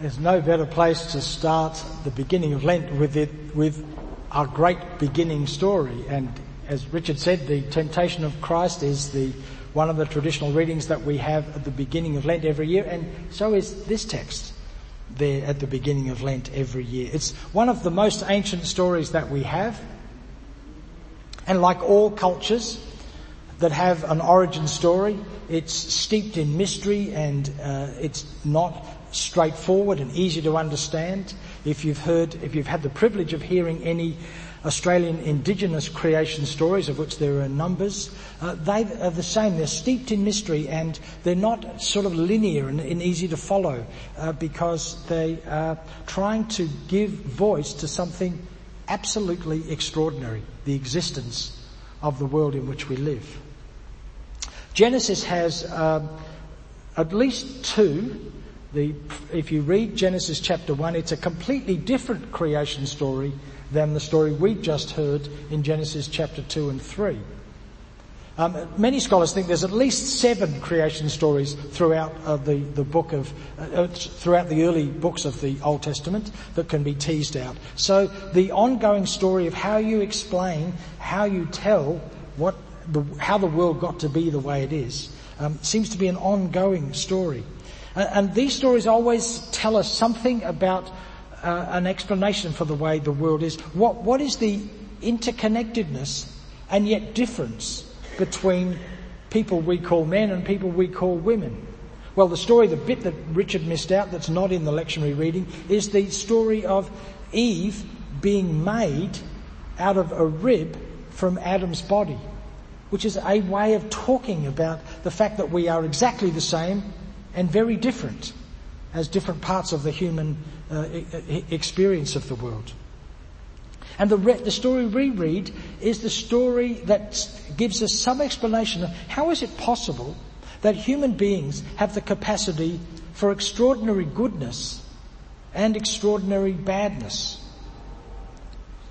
there's no better place to start the beginning of Lent with it, with our great beginning story. And as Richard said, the temptation of Christ is the, one of the traditional readings that we have at the beginning of Lent every year, and so is this text there at the beginning of Lent every year. It's one of the most ancient stories that we have. And like all cultures that have an origin story, it's steeped in mystery and uh, it's not straightforward and easy to understand. If you've heard, if you've had the privilege of hearing any Australian Indigenous creation stories, of which there are numbers, uh, they are the same. They're steeped in mystery and they're not sort of linear and, and easy to follow uh, because they are trying to give voice to something absolutely extraordinary, the existence of the world in which we live. Genesis has uh, at least two the, if you read Genesis chapter 1, it's a completely different creation story than the story we've just heard in Genesis chapter 2 and 3. Um, many scholars think there's at least seven creation stories throughout uh, the, the book of, uh, uh, throughout the early books of the Old Testament that can be teased out. So the ongoing story of how you explain, how you tell what the, how the world got to be the way it is, um, seems to be an ongoing story. And these stories always tell us something about uh, an explanation for the way the world is. What, what is the interconnectedness and yet difference between people we call men and people we call women? Well, the story, the bit that Richard missed out that's not in the lectionary reading is the story of Eve being made out of a rib from Adam's body, which is a way of talking about the fact that we are exactly the same and very different as different parts of the human uh, experience of the world. And the, re- the story we read is the story that gives us some explanation of how is it possible that human beings have the capacity for extraordinary goodness and extraordinary badness.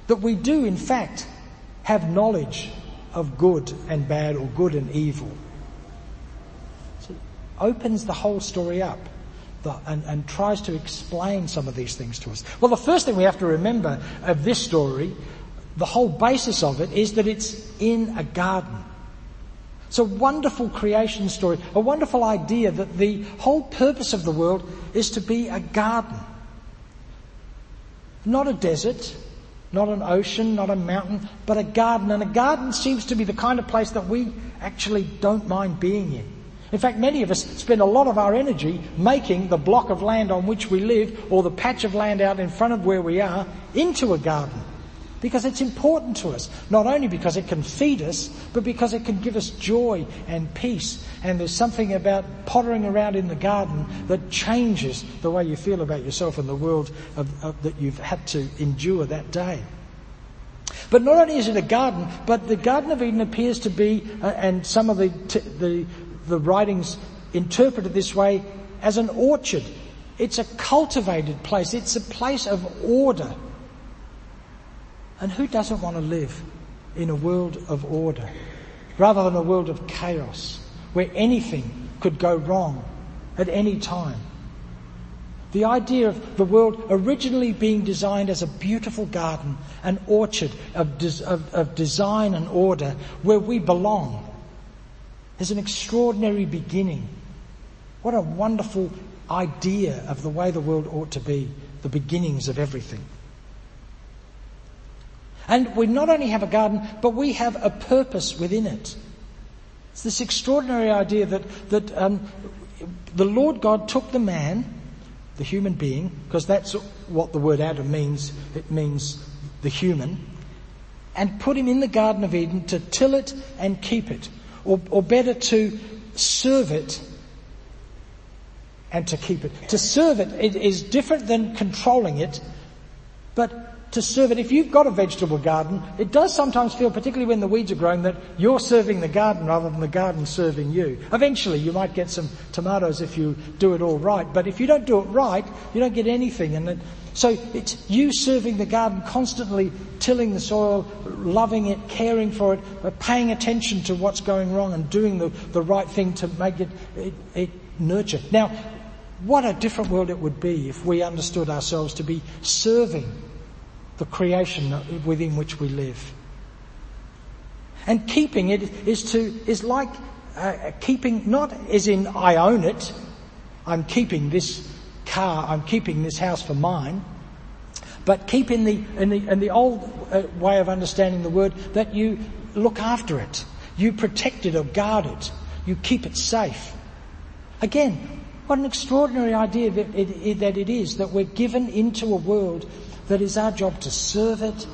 That we do in fact have knowledge of good and bad or good and evil opens the whole story up the, and, and tries to explain some of these things to us. Well, the first thing we have to remember of this story, the whole basis of it, is that it's in a garden. It's a wonderful creation story, a wonderful idea that the whole purpose of the world is to be a garden. Not a desert, not an ocean, not a mountain, but a garden. And a garden seems to be the kind of place that we actually don't mind being in. In fact, many of us spend a lot of our energy making the block of land on which we live or the patch of land out in front of where we are into a garden. Because it's important to us. Not only because it can feed us, but because it can give us joy and peace. And there's something about pottering around in the garden that changes the way you feel about yourself and the world of, of, that you've had to endure that day. But not only is it a garden, but the Garden of Eden appears to be, uh, and some of the, t- the the writings interpret it this way as an orchard. It's a cultivated place. It's a place of order. And who doesn't want to live in a world of order rather than a world of chaos where anything could go wrong at any time? The idea of the world originally being designed as a beautiful garden, an orchard of, des- of, of design and order where we belong is an extraordinary beginning. What a wonderful idea of the way the world ought to be, the beginnings of everything. And we not only have a garden, but we have a purpose within it. It's this extraordinary idea that, that um, the Lord God took the man, the human being, because that's what the word Adam means. It means the human, and put him in the Garden of Eden to till it and keep it or, or better to serve it and to keep it. To serve it, it is different than controlling it, but to serve it. If you've got a vegetable garden, it does sometimes feel, particularly when the weeds are growing, that you're serving the garden rather than the garden serving you. Eventually you might get some tomatoes if you do it all right, but if you don't do it right, you don't get anything. And it, so it's you serving the garden, constantly tilling the soil, loving it, caring for it, paying attention to what's going wrong and doing the, the right thing to make it, it, it nurture. Now, what a different world it would be if we understood ourselves to be serving the creation within which we live. And keeping it is to, is like uh, keeping, not as in I own it, I'm keeping this car, I'm keeping this house for mine, but keep in the, in the, in the old uh, way of understanding the word that you look after it. You protect it or guard it. You keep it safe. Again, what an extraordinary idea that it, that it is that we're given into a world that is our job to serve it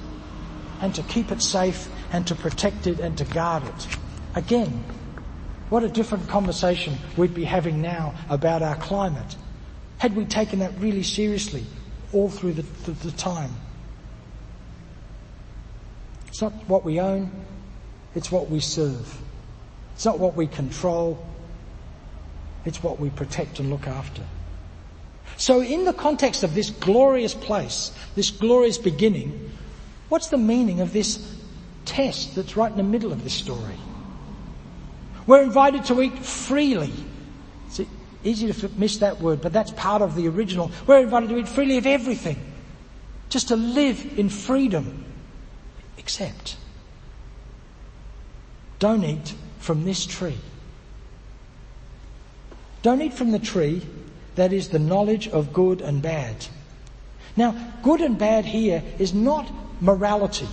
and to keep it safe and to protect it and to guard it. Again, what a different conversation we'd be having now about our climate had we taken that really seriously all through the, the, the time. It's not what we own, it's what we serve. It's not what we control, it's what we protect and look after. So in the context of this glorious place, this glorious beginning, what's the meaning of this test that's right in the middle of this story? We're invited to eat freely. Easy to miss that word, but that's part of the original. We're invited to eat freely of everything. Just to live in freedom. Except, don't eat from this tree. Don't eat from the tree that is the knowledge of good and bad. Now, good and bad here is not morality.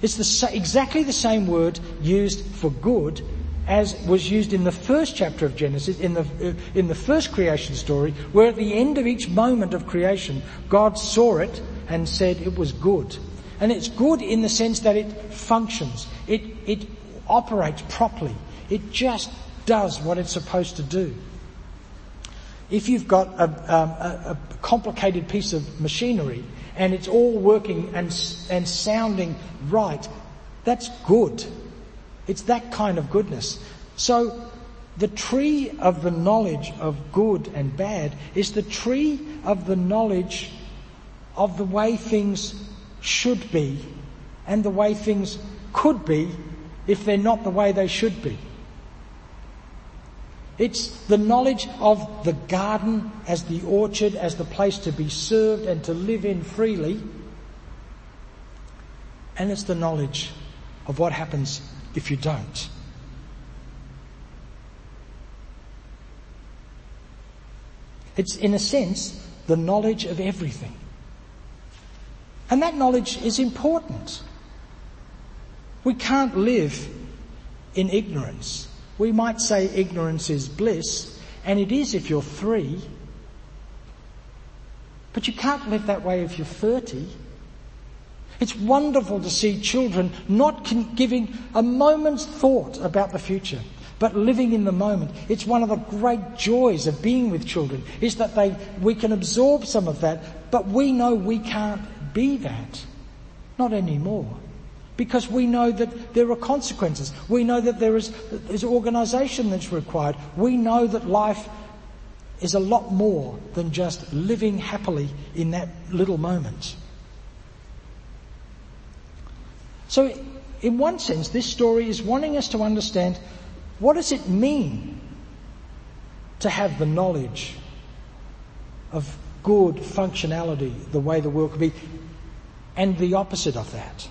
It's the, exactly the same word used for good as was used in the first chapter of Genesis, in the, in the first creation story, where at the end of each moment of creation, God saw it and said it was good. And it's good in the sense that it functions. It, it operates properly. It just does what it's supposed to do. If you've got a, um, a, a complicated piece of machinery and it's all working and, and sounding right, that's good. It's that kind of goodness. So the tree of the knowledge of good and bad is the tree of the knowledge of the way things should be and the way things could be if they're not the way they should be. It's the knowledge of the garden as the orchard, as the place to be served and to live in freely. And it's the knowledge of what happens if you don't. It's in a sense the knowledge of everything. And that knowledge is important. We can't live in ignorance. We might say ignorance is bliss, and it is if you're three, but you can't live that way if you're 30. It's wonderful to see children not giving a moment's thought about the future, but living in the moment. It's one of the great joys of being with children, is that they, we can absorb some of that, but we know we can't be that. Not anymore because we know that there are consequences. We know that there is, is organisation that's required. We know that life is a lot more than just living happily in that little moment. So in one sense, this story is wanting us to understand what does it mean to have the knowledge of good functionality, the way the world could be, and the opposite of that.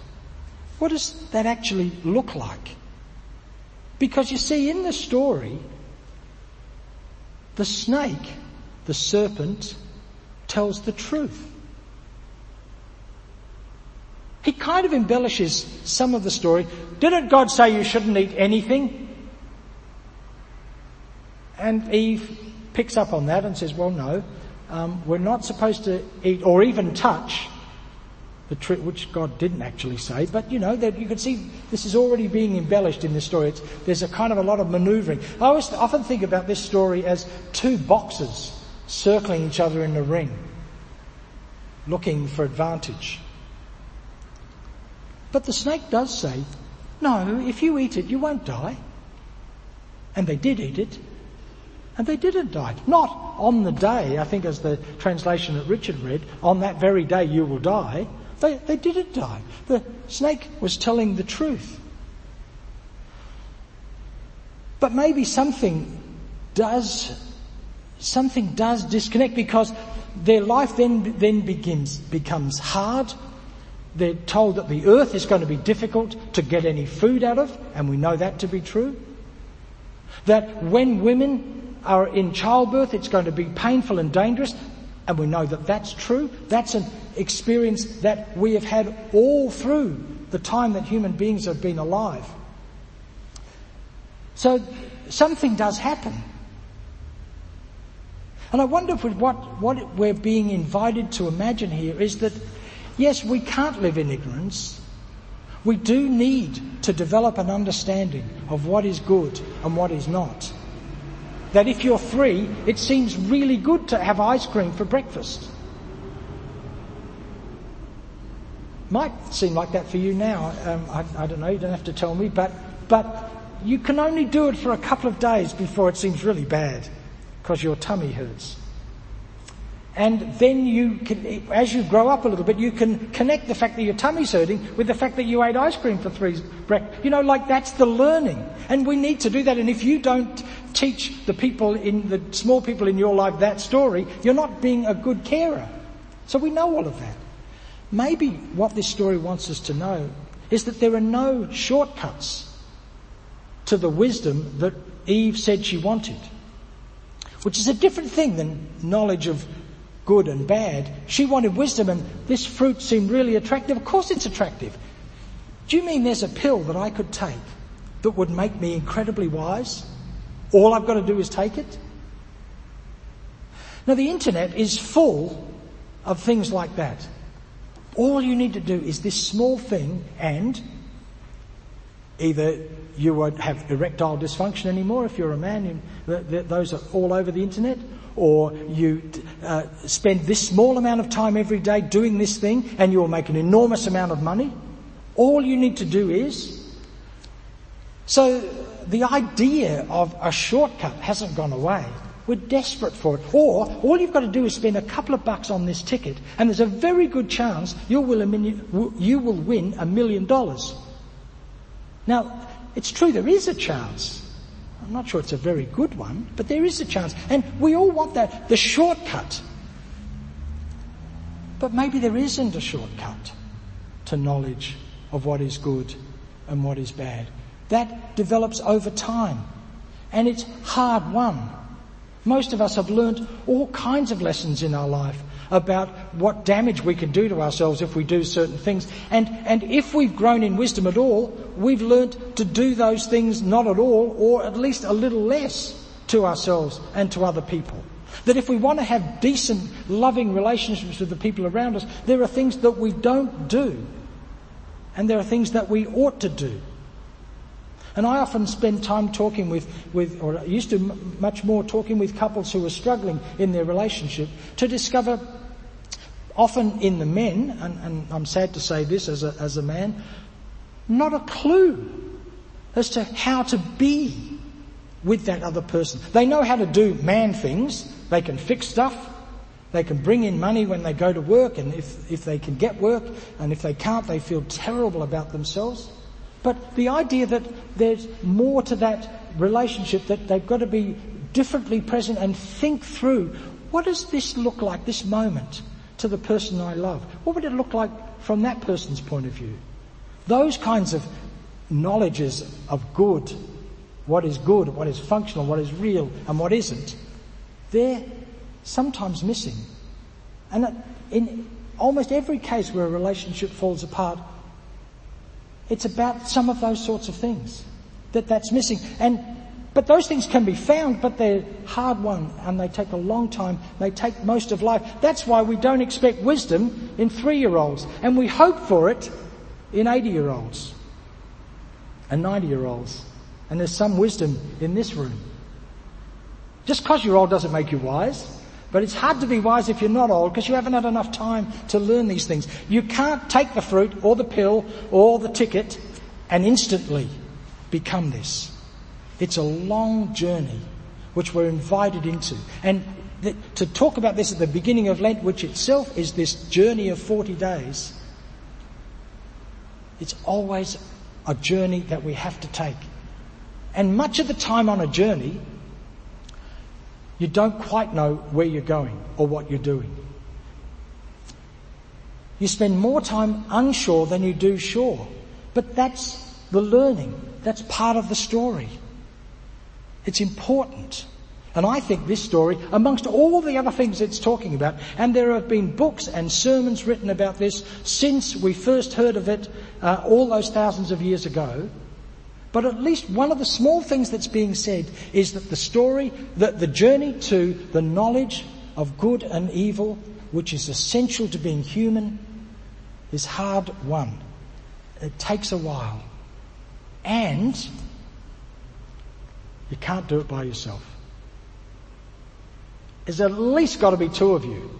What does that actually look like? Because you see, in the story, the snake, the serpent, tells the truth. He kind of embellishes some of the story. Didn't God say you shouldn't eat anything? And Eve picks up on that and says, well no, um, we're not supposed to eat or even touch the tree, which God didn't actually say, but you know, that you can see this is already being embellished in this story. It's, there's a kind of a lot of maneuvering. I always often think about this story as two boxes circling each other in a ring, looking for advantage. But the snake does say, no, if you eat it, you won't die. And they did eat it. And they didn't die. Not on the day, I think as the translation that Richard read, on that very day you will die. They, they didn't die. The snake was telling the truth. But maybe something does something does disconnect because their life then, then begins, becomes hard. They're told that the earth is going to be difficult to get any food out of, and we know that to be true. That when women are in childbirth, it's going to be painful and dangerous, and we know that that's true. That's an experience that we have had all through the time that human beings have been alive. So something does happen. And I wonder if what, what we're being invited to imagine here is that, yes, we can't live in ignorance. We do need to develop an understanding of what is good and what is not. That if you're three, it seems really good to have ice cream for breakfast. Might seem like that for you now. Um, I, I don't know. You don't have to tell me, but but you can only do it for a couple of days before it seems really bad because your tummy hurts. And then you can, as you grow up a little bit, you can connect the fact that your tummy's hurting with the fact that you ate ice cream for three breakfast. You know, like that's the learning. And we need to do that. And if you don't teach the people in, the small people in your life that story, you're not being a good carer. So we know all of that. Maybe what this story wants us to know is that there are no shortcuts to the wisdom that Eve said she wanted which is a different thing than knowledge of good and bad. She wanted wisdom and this fruit seemed really attractive. Of course it's attractive. Do you mean there's a pill that I could take that would make me incredibly wise? All I've got to do is take it? Now the internet is full of things like that. All you need to do is this small thing and either you won't have erectile dysfunction anymore if you're a man. those are all over the internet. Or you uh, spend this small amount of time every day doing this thing and you'll make an enormous amount of money. All you need to do is. So the idea of a shortcut hasn't gone away. We're desperate for it. Or all you've got to do is spend a couple of bucks on this ticket and there's a very good chance you will, you will win a million dollars. Now, it's true, there is a chance. I'm not sure it's a very good one, but there is a chance. And we all want that, the shortcut. But maybe there isn't a shortcut to knowledge of what is good and what is bad. That develops over time. And it's hard won. Most of us have learnt all kinds of lessons in our life about what damage we can do to ourselves if we do certain things. And, and if we've grown in wisdom at all, we've learnt to do those things not at all, or at least a little less to ourselves and to other people. That if we want to have decent, loving relationships with the people around us, there are things that we don't do. And there are things that we ought to do. And I often spend time talking with, with or used to much more talking with couples who are struggling in their relationship to discover often in the men, and, and I'm sad to say this as a, as a man, not a clue as to how to be with that other person. They know how to do man things. They can fix stuff. They can bring in money when they go to work and if, if they can get work and if they can't they feel terrible about themselves. But the idea that there's more to that relationship that they've got to be differently present and think through what does this look like, this moment? to the person I love? What would it look like from that person's point of view? Those kinds of knowledges of good, what is good, what is functional, what is real, and what isn't, they're sometimes missing. And in almost every case where a relationship falls apart, it's about some of those sorts of things that that's missing. And but those things can be found, but they're hard won and they take a long time. They take most of life. That's why we don't expect wisdom in three year olds and we hope for it in 80 year olds and 90 year olds. And there's some wisdom in this room. Just because you're old doesn't make you wise. But it's hard to be wise if you're not old because you haven't had enough time to learn these things. You can't take the fruit or the pill or the ticket and instantly become this. It's a long journey which we're invited into. And th- to talk about this at the beginning of Lent, which itself is this journey of 40 days, it's always a journey that we have to take. And much of the time on a journey, you don't quite know where you're going or what you're doing. You spend more time unsure than you do sure. But that's the learning. That's part of the story. It's important. And I think this story, amongst all the other things it's talking about, and there have been books and sermons written about this since we first heard of it uh, all those thousands of years ago, but at least one of the small things that's being said is that the story, that the journey to the knowledge of good and evil, which is essential to being human, is hard won. It takes a while. And you can't do it by yourself. There's at least got to be two of you.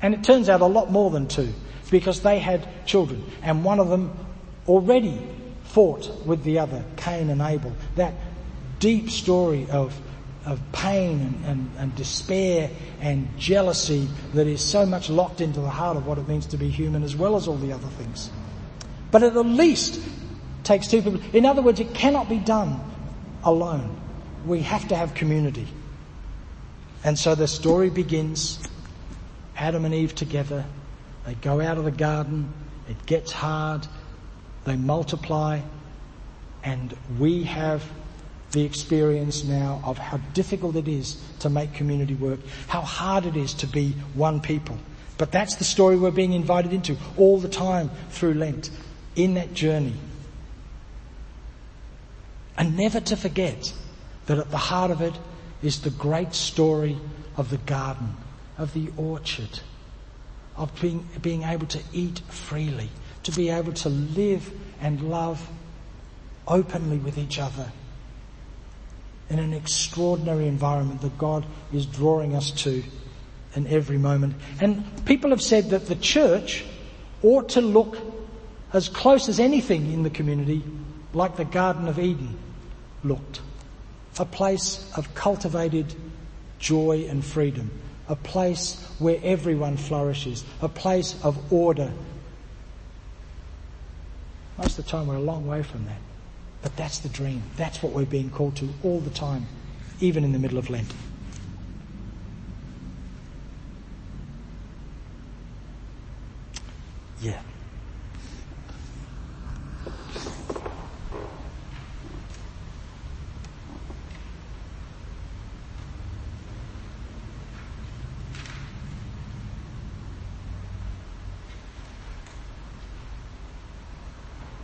And it turns out a lot more than two because they had children and one of them already fought with the other, Cain and Abel. That deep story of, of pain and, and, and despair and jealousy that is so much locked into the heart of what it means to be human as well as all the other things. But at the least takes two people. In other words, it cannot be done alone. We have to have community. And so the story begins Adam and Eve together. They go out of the garden. It gets hard. They multiply. And we have the experience now of how difficult it is to make community work, how hard it is to be one people. But that's the story we're being invited into all the time through Lent, in that journey. And never to forget that at the heart of it is the great story of the garden, of the orchard, of being, being able to eat freely, to be able to live and love openly with each other in an extraordinary environment that God is drawing us to in every moment. And people have said that the church ought to look as close as anything in the community like the Garden of Eden looked a place of cultivated joy and freedom, a place where everyone flourishes, a place of order. Most of the time we're a long way from that. But that's the dream. That's what we're being called to all the time, even in the middle of Lent. Yeah.